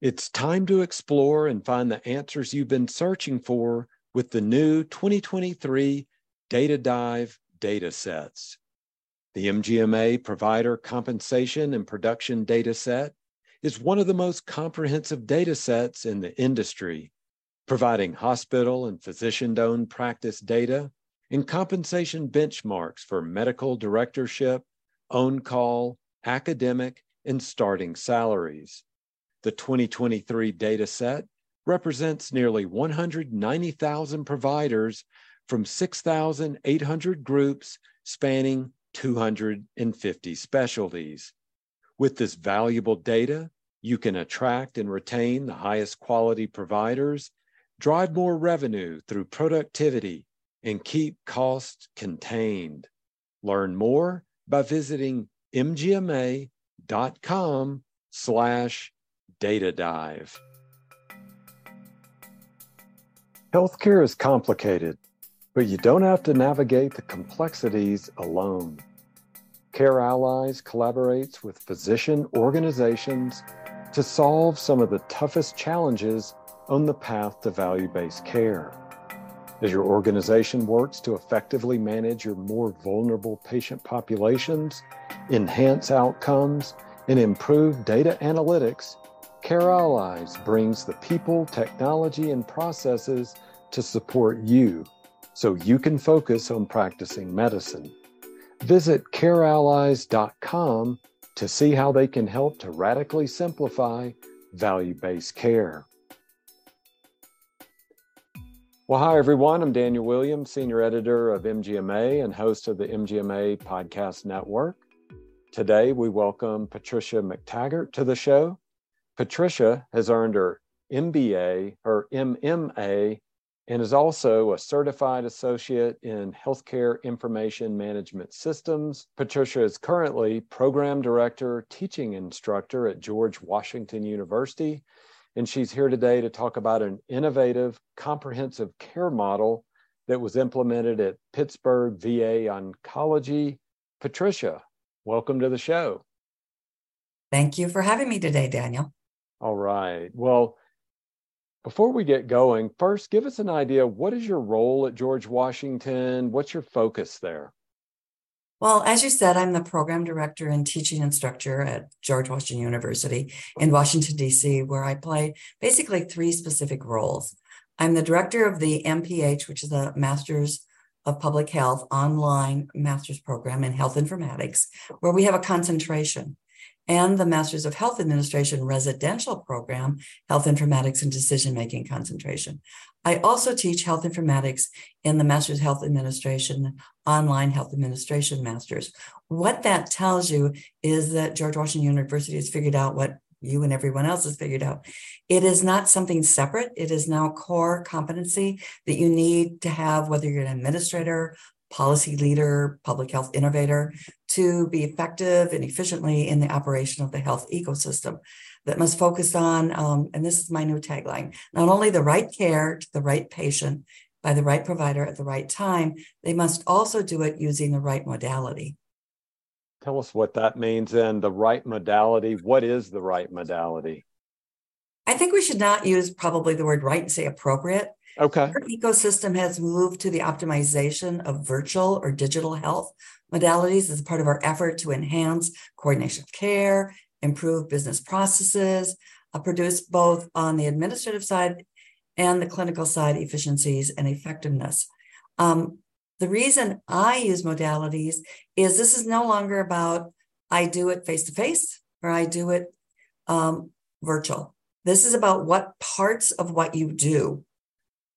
It's time to explore and find the answers you've been searching for with the new 2023 Data Dive data sets. The MGMA Provider Compensation and Production Data Set is one of the most comprehensive data sets in the industry, providing hospital and physician owned practice data and compensation benchmarks for medical directorship, on call, academic, and starting salaries. The 2023 data set represents nearly 190,000 providers from 6,800 groups spanning 250 specialties. With this valuable data, you can attract and retain the highest quality providers, drive more revenue through productivity, and keep costs contained. Learn more by visiting mgma.com slash data dive. Healthcare is complicated, but you don't have to navigate the complexities alone. Care Allies collaborates with physician organizations to solve some of the toughest challenges on the path to value based care. As your organization works to effectively manage your more vulnerable patient populations, enhance outcomes, and improve data analytics, Care Allies brings the people, technology, and processes to support you so you can focus on practicing medicine. Visit careallies.com to see how they can help to radically simplify value based care. Well, hi, everyone. I'm Daniel Williams, Senior Editor of MGMA and host of the MGMA Podcast Network. Today, we welcome Patricia MacTaggart to the show. Patricia has earned her MBA, her MMA, and is also a certified associate in healthcare information management systems. Patricia is currently program director, teaching instructor at George Washington University, and she's here today to talk about an innovative, comprehensive care model that was implemented at Pittsburgh VA Oncology. Patricia, welcome to the show. Thank you for having me today, Daniel. All right. Well, before we get going, first give us an idea what is your role at George Washington? What's your focus there? Well, as you said, I'm the program director and teaching instructor at George Washington University in Washington, D.C., where I play basically three specific roles. I'm the director of the MPH, which is a Masters of Public Health online master's program in health informatics, where we have a concentration and the Masters of Health Administration residential program, Health Informatics and Decision Making Concentration. I also teach health informatics in the Masters of Health Administration online health administration masters. What that tells you is that George Washington University has figured out what you and everyone else has figured out. It is not something separate. It is now core competency that you need to have, whether you're an administrator, policy leader, public health innovator, to be effective and efficiently in the operation of the health ecosystem that must focus on, um, and this is my new tagline, not only the right care to the right patient by the right provider at the right time, they must also do it using the right modality. Tell us what that means and the right modality. What is the right modality? I think we should not use probably the word right and say appropriate Okay. Our ecosystem has moved to the optimization of virtual or digital health modalities as part of our effort to enhance coordination of care, improve business processes, uh, produce both on the administrative side and the clinical side efficiencies and effectiveness. Um, the reason I use modalities is this is no longer about I do it face to face or I do it um, virtual. This is about what parts of what you do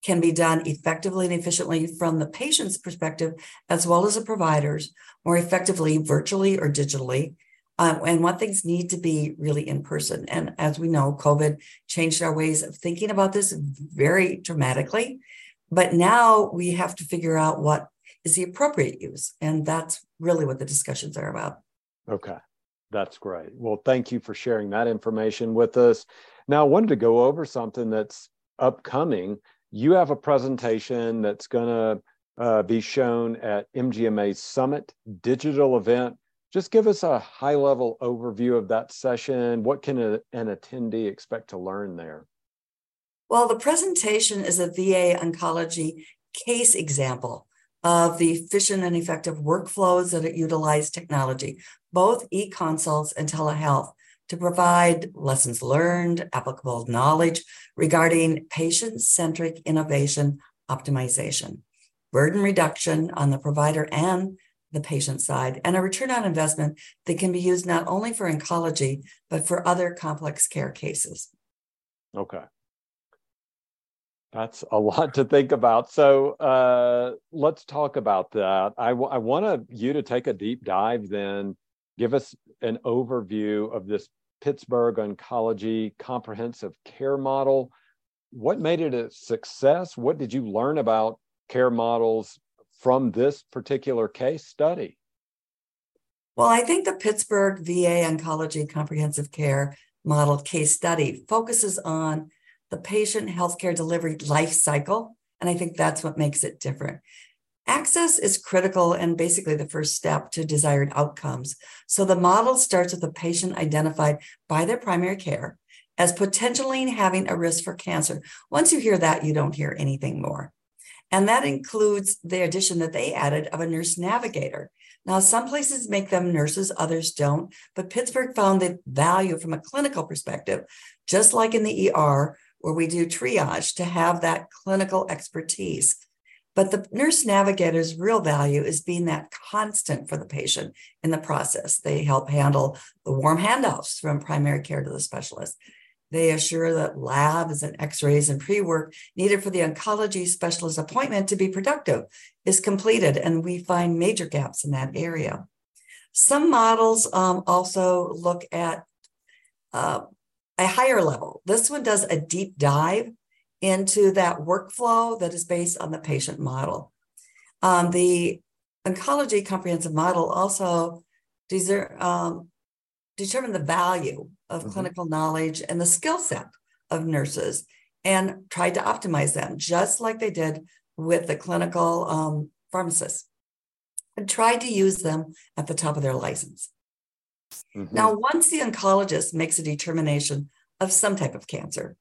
can be done effectively and efficiently from the patient's perspective, as well as the provider's, more effectively virtually or digitally, uh, and what things need to be really in person. And as we know, COVID changed our ways of thinking about this very dramatically. But now we have to figure out what is the appropriate use. And that's really what the discussions are about. Okay. That's great. Well, thank you for sharing that information with us. Now, I wanted to go over something that's upcoming you have a presentation that's going to uh, be shown at MGMA's Summit digital event Just give us a high level overview of that session. What can a, an attendee expect to learn there? Well, the presentation is a VA oncology case example of the efficient and effective workflows that utilize technology, both e consults and telehealth, to provide lessons learned, applicable knowledge regarding patient centric innovation optimization, burden reduction on the provider and the patient side, and a return on investment that can be used not only for oncology, but for other complex care cases. Okay. That's a lot to think about. So uh, let's talk about that. I, w- I want you to take a deep dive then, give us an overview of this Pittsburgh Oncology Comprehensive Care Model. What made it a success? What did you learn about care models from this particular case study? Well, I think the Pittsburgh VA Oncology Comprehensive Care Model case study focuses on the patient healthcare delivery life cycle. And I think that's what makes it different. Access is critical and basically the first step to desired outcomes. So the model starts with a patient identified by their primary care as potentially having a risk for cancer. Once you hear that, you don't hear anything more. And that includes the addition that they added of a nurse navigator. Now, some places make them nurses, others don't, but Pittsburgh found the value from a clinical perspective, just like in the ER, where we do triage to have that clinical expertise. But the nurse navigator's real value is being that constant for the patient in the process. They help handle the warm handoffs from primary care to the specialist. They assure that labs and x rays and pre work needed for the oncology specialist appointment to be productive is completed, and we find major gaps in that area. Some models um, also look at uh, a higher level. This one does a deep dive into that workflow that is based on the patient model. Um, the oncology comprehensive model also deser- um, determine the value of mm-hmm. clinical knowledge and the skill set of nurses and tried to optimize them, just like they did with the clinical um, pharmacists, and tried to use them at the top of their license. Mm-hmm. Now, once the oncologist makes a determination of some type of cancer,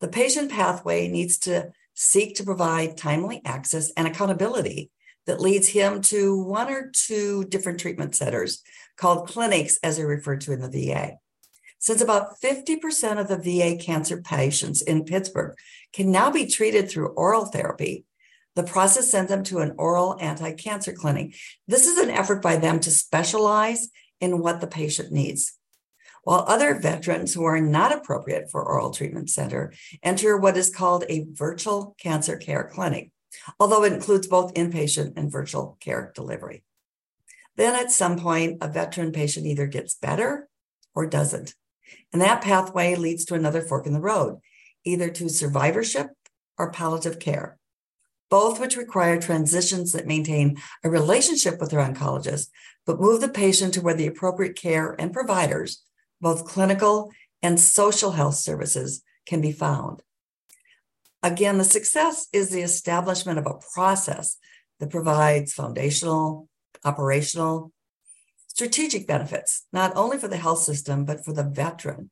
the patient pathway needs to seek to provide timely access and accountability that leads him to one or two different treatment centers called clinics, as they're referred to in the VA. Since about 50% of the VA cancer patients in Pittsburgh can now be treated through oral therapy, the process sends them to an oral anti cancer clinic. This is an effort by them to specialize in what the patient needs. While other veterans who are not appropriate for oral treatment center enter what is called a virtual cancer care clinic, although it includes both inpatient and virtual care delivery. Then at some point, a veteran patient either gets better or doesn't. And that pathway leads to another fork in the road, either to survivorship or palliative care both which require transitions that maintain a relationship with their oncologist, but move the patient to where the appropriate care and providers, both clinical and social health services, can be found. Again, the success is the establishment of a process that provides foundational, operational, strategic benefits, not only for the health system, but for the veteran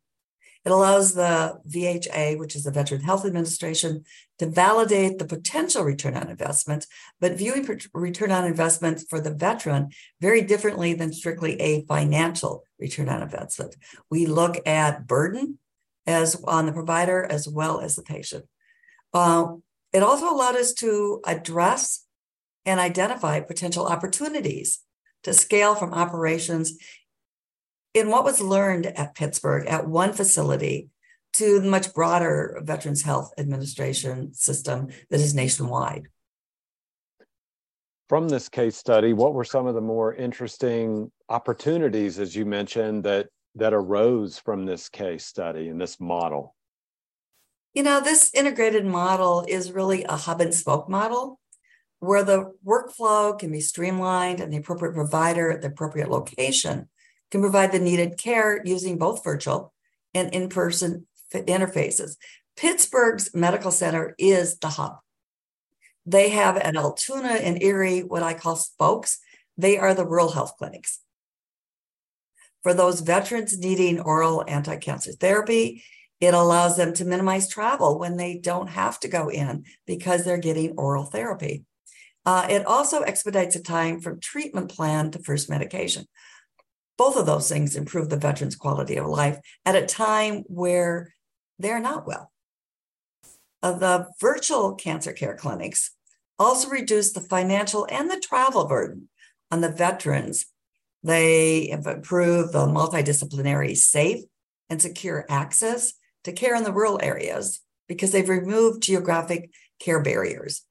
it allows the VHA, which is the Veteran Health Administration, to validate the potential return on investment, but viewing return on investment for the veteran very differently than strictly a financial return on investment. We look at burden as on the provider as well as the patient. Uh, it also allowed us to address and identify potential opportunities to scale from operations in what was learned at Pittsburgh at one facility to the much broader Veterans Health Administration system that is nationwide. From this case study, what were some of the more interesting opportunities, as you mentioned, that that arose from this case study and this model? You know, this integrated model is really a hub and spoke model where the workflow can be streamlined and the appropriate provider at the appropriate location can provide the needed care using both virtual and in person interfaces. Pittsburgh's medical center is the hub. They have at Altoona and Erie what I call spokes. They are the rural health clinics. for those veterans needing oral anti cancer therapy. It allows them to minimize travel when they don't have to go in because they're getting oral therapy. Uh, it also expedites the time from treatment plan to first medication. Both of those things improve the veteran's quality of life at a time where they're not well. Uh, the virtual cancer care clinics also reduce the financial and the travel burden on the veterans. They have improved the multidisciplinary, safe, and secure access to care in the rural areas because they've removed geographic care barriers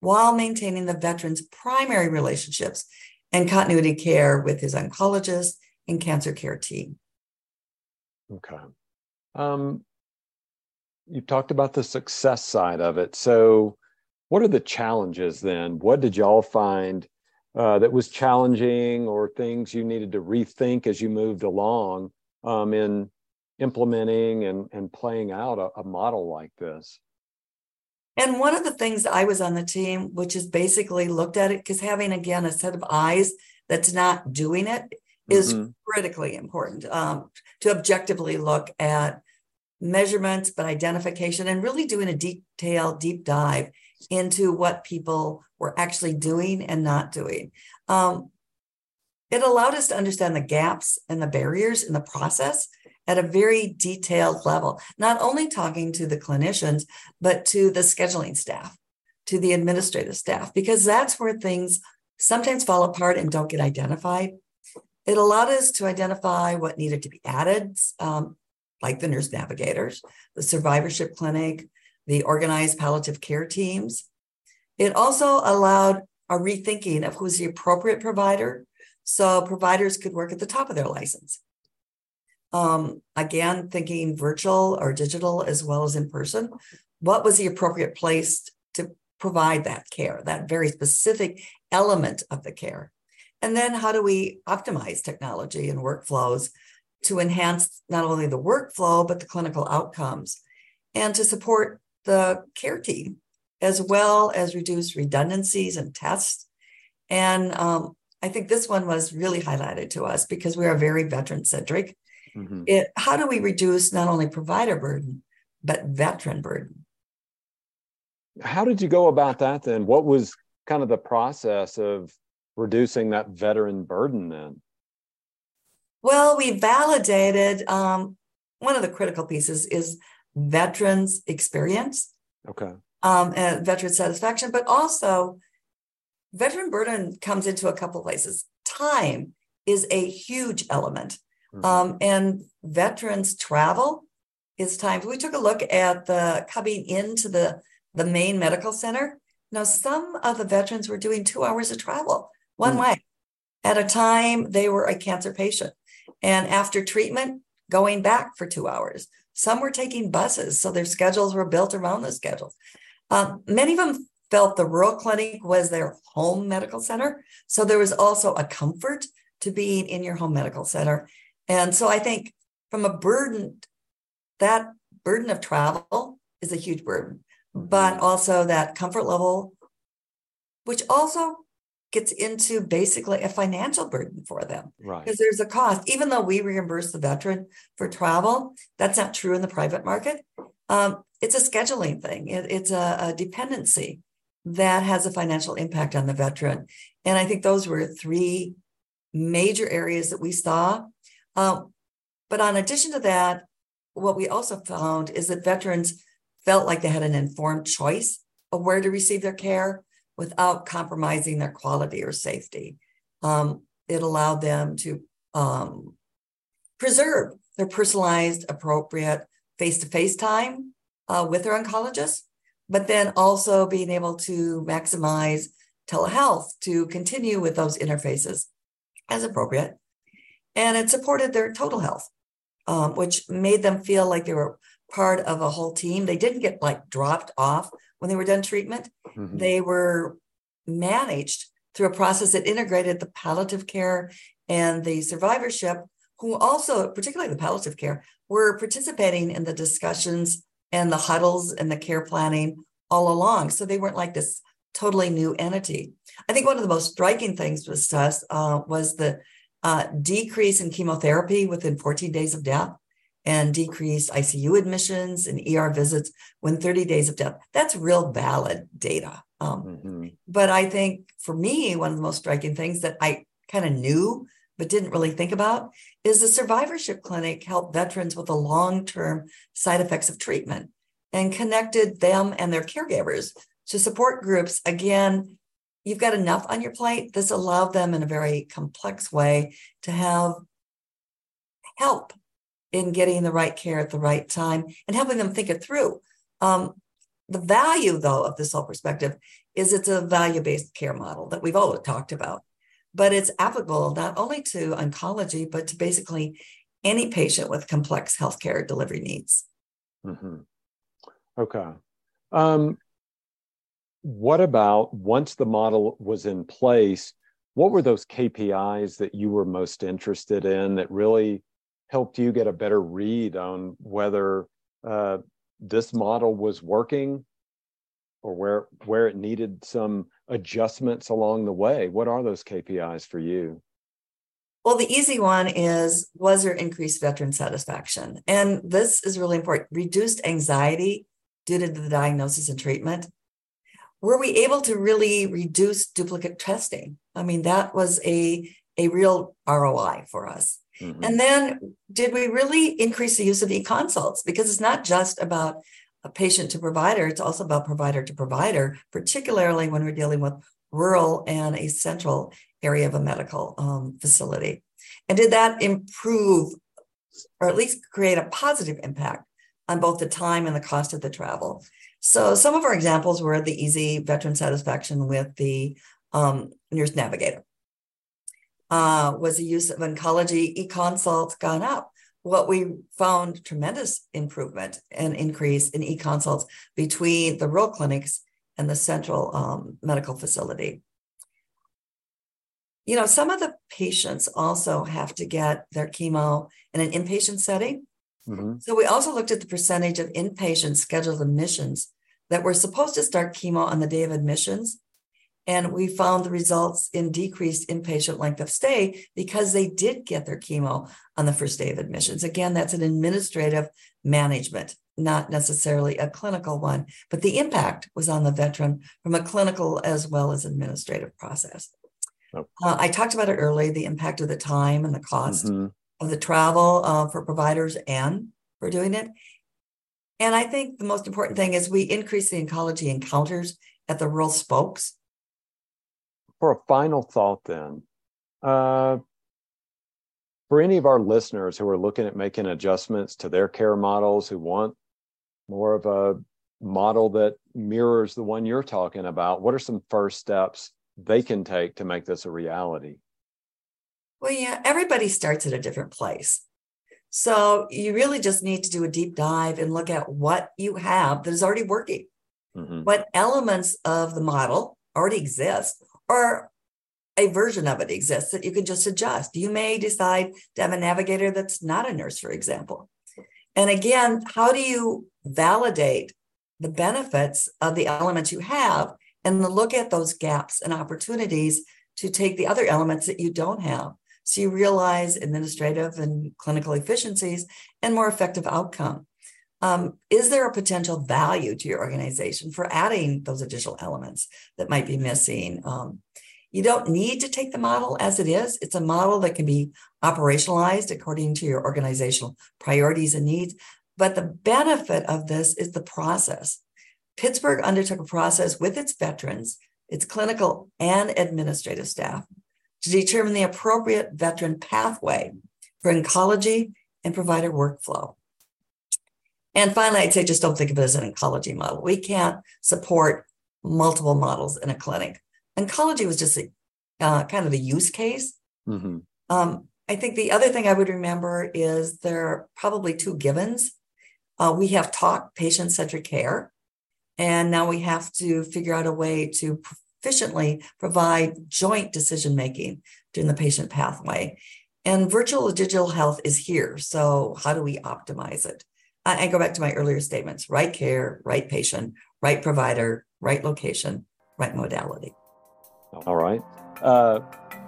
while maintaining the veteran's primary relationships and continuity care with his oncologist and cancer care team. Okay. Um, you talked about the success side of it. So, what are the challenges then? What did y'all find uh, that was challenging or things you needed to rethink as you moved along um, in implementing and, and playing out a, a model like this? And one of the things I was on the team, which is basically looked at it, because having again a set of eyes that's not doing it is mm-hmm. critically important um, to objectively look at measurements, but identification and really doing a detailed deep dive into what people were actually doing and not doing. Um, it allowed us to understand the gaps and the barriers in the process at a very detailed level, not only talking to the clinicians, but to the scheduling staff, to the administrative staff, because that's where things sometimes fall apart and don't get identified. It allowed us to identify what needed to be added, um, like the nurse navigators, the survivorship clinic, the organized palliative care teams. It also allowed a rethinking of who's the appropriate provider so providers could work at the top of their license. Um, again, thinking virtual or digital as well as in person, what was the appropriate place to provide that care, that very specific element of the care? And then how do we optimize technology and workflows to enhance not only the workflow, but the clinical outcomes and to support the care team, as well as reduce redundancies and tests. And um, I think this one was really highlighted to us because we are very veteran centric. Mm-hmm. How do we reduce not only provider burden, but veteran burden? How did you go about that then? What was kind of the process of reducing that veteran burden then? Well, we validated um, one of the critical pieces is veterans experience. Okay. Um, and veteran satisfaction, but also veteran burden comes into a couple places. Time is a huge element. Mm-hmm. Um, and veterans travel is time. We took a look at the coming into the, the main medical center. Now, some of the veterans were doing two hours of travel one mm-hmm. way at a time they were a cancer patient. And after treatment, going back for two hours. Some were taking buses, so their schedules were built around the schedules. Um, many of them felt the rural clinic was their home medical center. So there was also a comfort to being in your home medical center. And so I think from a burden, that burden of travel is a huge burden, but mm-hmm. also that comfort level, which also gets into basically a financial burden for them. Right. Because there's a cost. Even though we reimburse the veteran for travel, that's not true in the private market. Um, it's a scheduling thing, it, it's a, a dependency that has a financial impact on the veteran. And I think those were three major areas that we saw. Um, but on addition to that, what we also found is that veterans felt like they had an informed choice of where to receive their care without compromising their quality or safety. Um, it allowed them to um, preserve their personalized, appropriate face to face time uh, with their oncologist, but then also being able to maximize telehealth to continue with those interfaces as appropriate. And it supported their total health, um, which made them feel like they were part of a whole team. They didn't get like dropped off when they were done treatment. Mm-hmm. They were managed through a process that integrated the palliative care and the survivorship, who also, particularly the palliative care, were participating in the discussions and the huddles and the care planning all along. So they weren't like this totally new entity. I think one of the most striking things was us uh, was the uh, decrease in chemotherapy within 14 days of death, and decrease ICU admissions and ER visits when 30 days of death. That's real valid data. Um, mm-hmm. But I think for me, one of the most striking things that I kind of knew but didn't really think about is the survivorship clinic helped veterans with the long term side effects of treatment and connected them and their caregivers to support groups. Again, you've got enough on your plate. This allowed them in a very complex way to have help in getting the right care at the right time and helping them think it through. Um, the value, though, of this whole perspective is it's a value based care model that we've all talked about, but it's applicable not only to oncology, but to basically any patient with complex healthcare delivery needs. Mm-hmm. Okay. Um, what about once the model was in place? What were those KPIs that you were most interested in that really helped you get a better read on whether uh, this model was working or where where it needed some adjustments along the way? What are those kpis for you? Well the easy one is was there increased veteran satisfaction? And this is really important. Reduced anxiety due to the diagnosis and treatment. Were we able to really reduce duplicate testing? I mean that was a a real roi for us Mm-hmm. And then did we really increase the use of e-consults? Because it's not just about a patient to provider, it's also about provider to provider, particularly when we're dealing with rural and a central area of a medical um, facility. And did that improve or at least create a positive impact on both the time and the cost of the travel? So some of our examples were the easy veteran satisfaction with the um, nurse navigator uh, was the use of oncology e-consults gone up. What we found tremendous improvement and increase in e-consults between the rural clinics and the central um, medical facility. You know, some of the patients also have to get their chemo in an inpatient setting. Mm-hmm. So we also looked at the percentage of inpatient scheduled admissions that were supposed to start chemo on the day of admissions and we found the results in decreased inpatient length of stay because they did get their chemo on the first day of admissions. Again, that's an administrative management, not necessarily a clinical one, but the impact was on the veteran from a clinical as well as administrative process. Uh, I talked about it earlier the impact of the time and the cost mm-hmm. of the travel uh, for providers and for doing it. And I think the most important thing is we increase the oncology encounters at the rural spokes for a final thought, then, uh, for any of our listeners who are looking at making adjustments to their care models, who want more of a model that mirrors the one you're talking about, what are some first steps they can take to make this a reality? Well, yeah, everybody starts at a different place. So you really just need to do a deep dive and look at what you have that is already working. Mm-hmm. What elements of the model already exist or a version of it exists that you can just adjust. You may decide to have a navigator that's not a nurse, for example. And again, how do you validate the benefits of the elements you have and look at those gaps and opportunities to take the other elements that you don't have? So you realize administrative and clinical efficiencies and more effective outcome. Um, is there a potential value to your organization for adding those additional elements that might be missing? Um, you don't need to take the model as it is. It's a model that can be operationalized according to your organizational priorities and needs. But the benefit of this is the process. Pittsburgh undertook a process with its veterans, its clinical and administrative staff to determine the appropriate veteran pathway for oncology and provider workflow. And finally, I'd say just don't think of it as an oncology model. We can't support multiple models in a clinic. Oncology was just a, uh, kind of a use case. Mm-hmm. Um, I think the other thing I would remember is there are probably two givens. Uh, we have taught patient centered care, and now we have to figure out a way to efficiently provide joint decision making during the patient pathway. And virtual digital health is here. So, how do we optimize it? I, I go back to my earlier statements right care, right patient, right provider, right location, right modality. All right. Uh,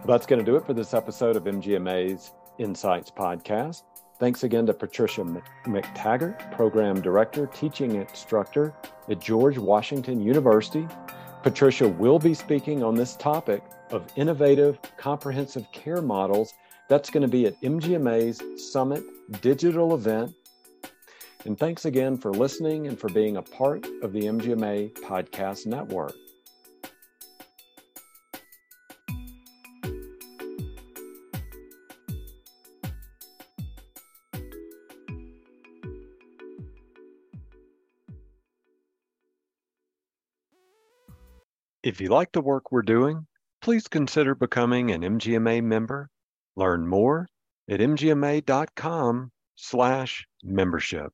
That's going to do it for this episode of MGMA's Insights Podcast. Thanks again to Patricia MacTaggart, Program Director, Teaching Instructor at George Washington University. Patricia will be speaking on this topic of innovative comprehensive care models. That's going to be at MGMA's Summit Digital event. And thanks again for listening and for being a part of the MGMA Podcast Network. If you like the work we're doing, please consider becoming an MGMA member. Learn more at mgma.com slash membership.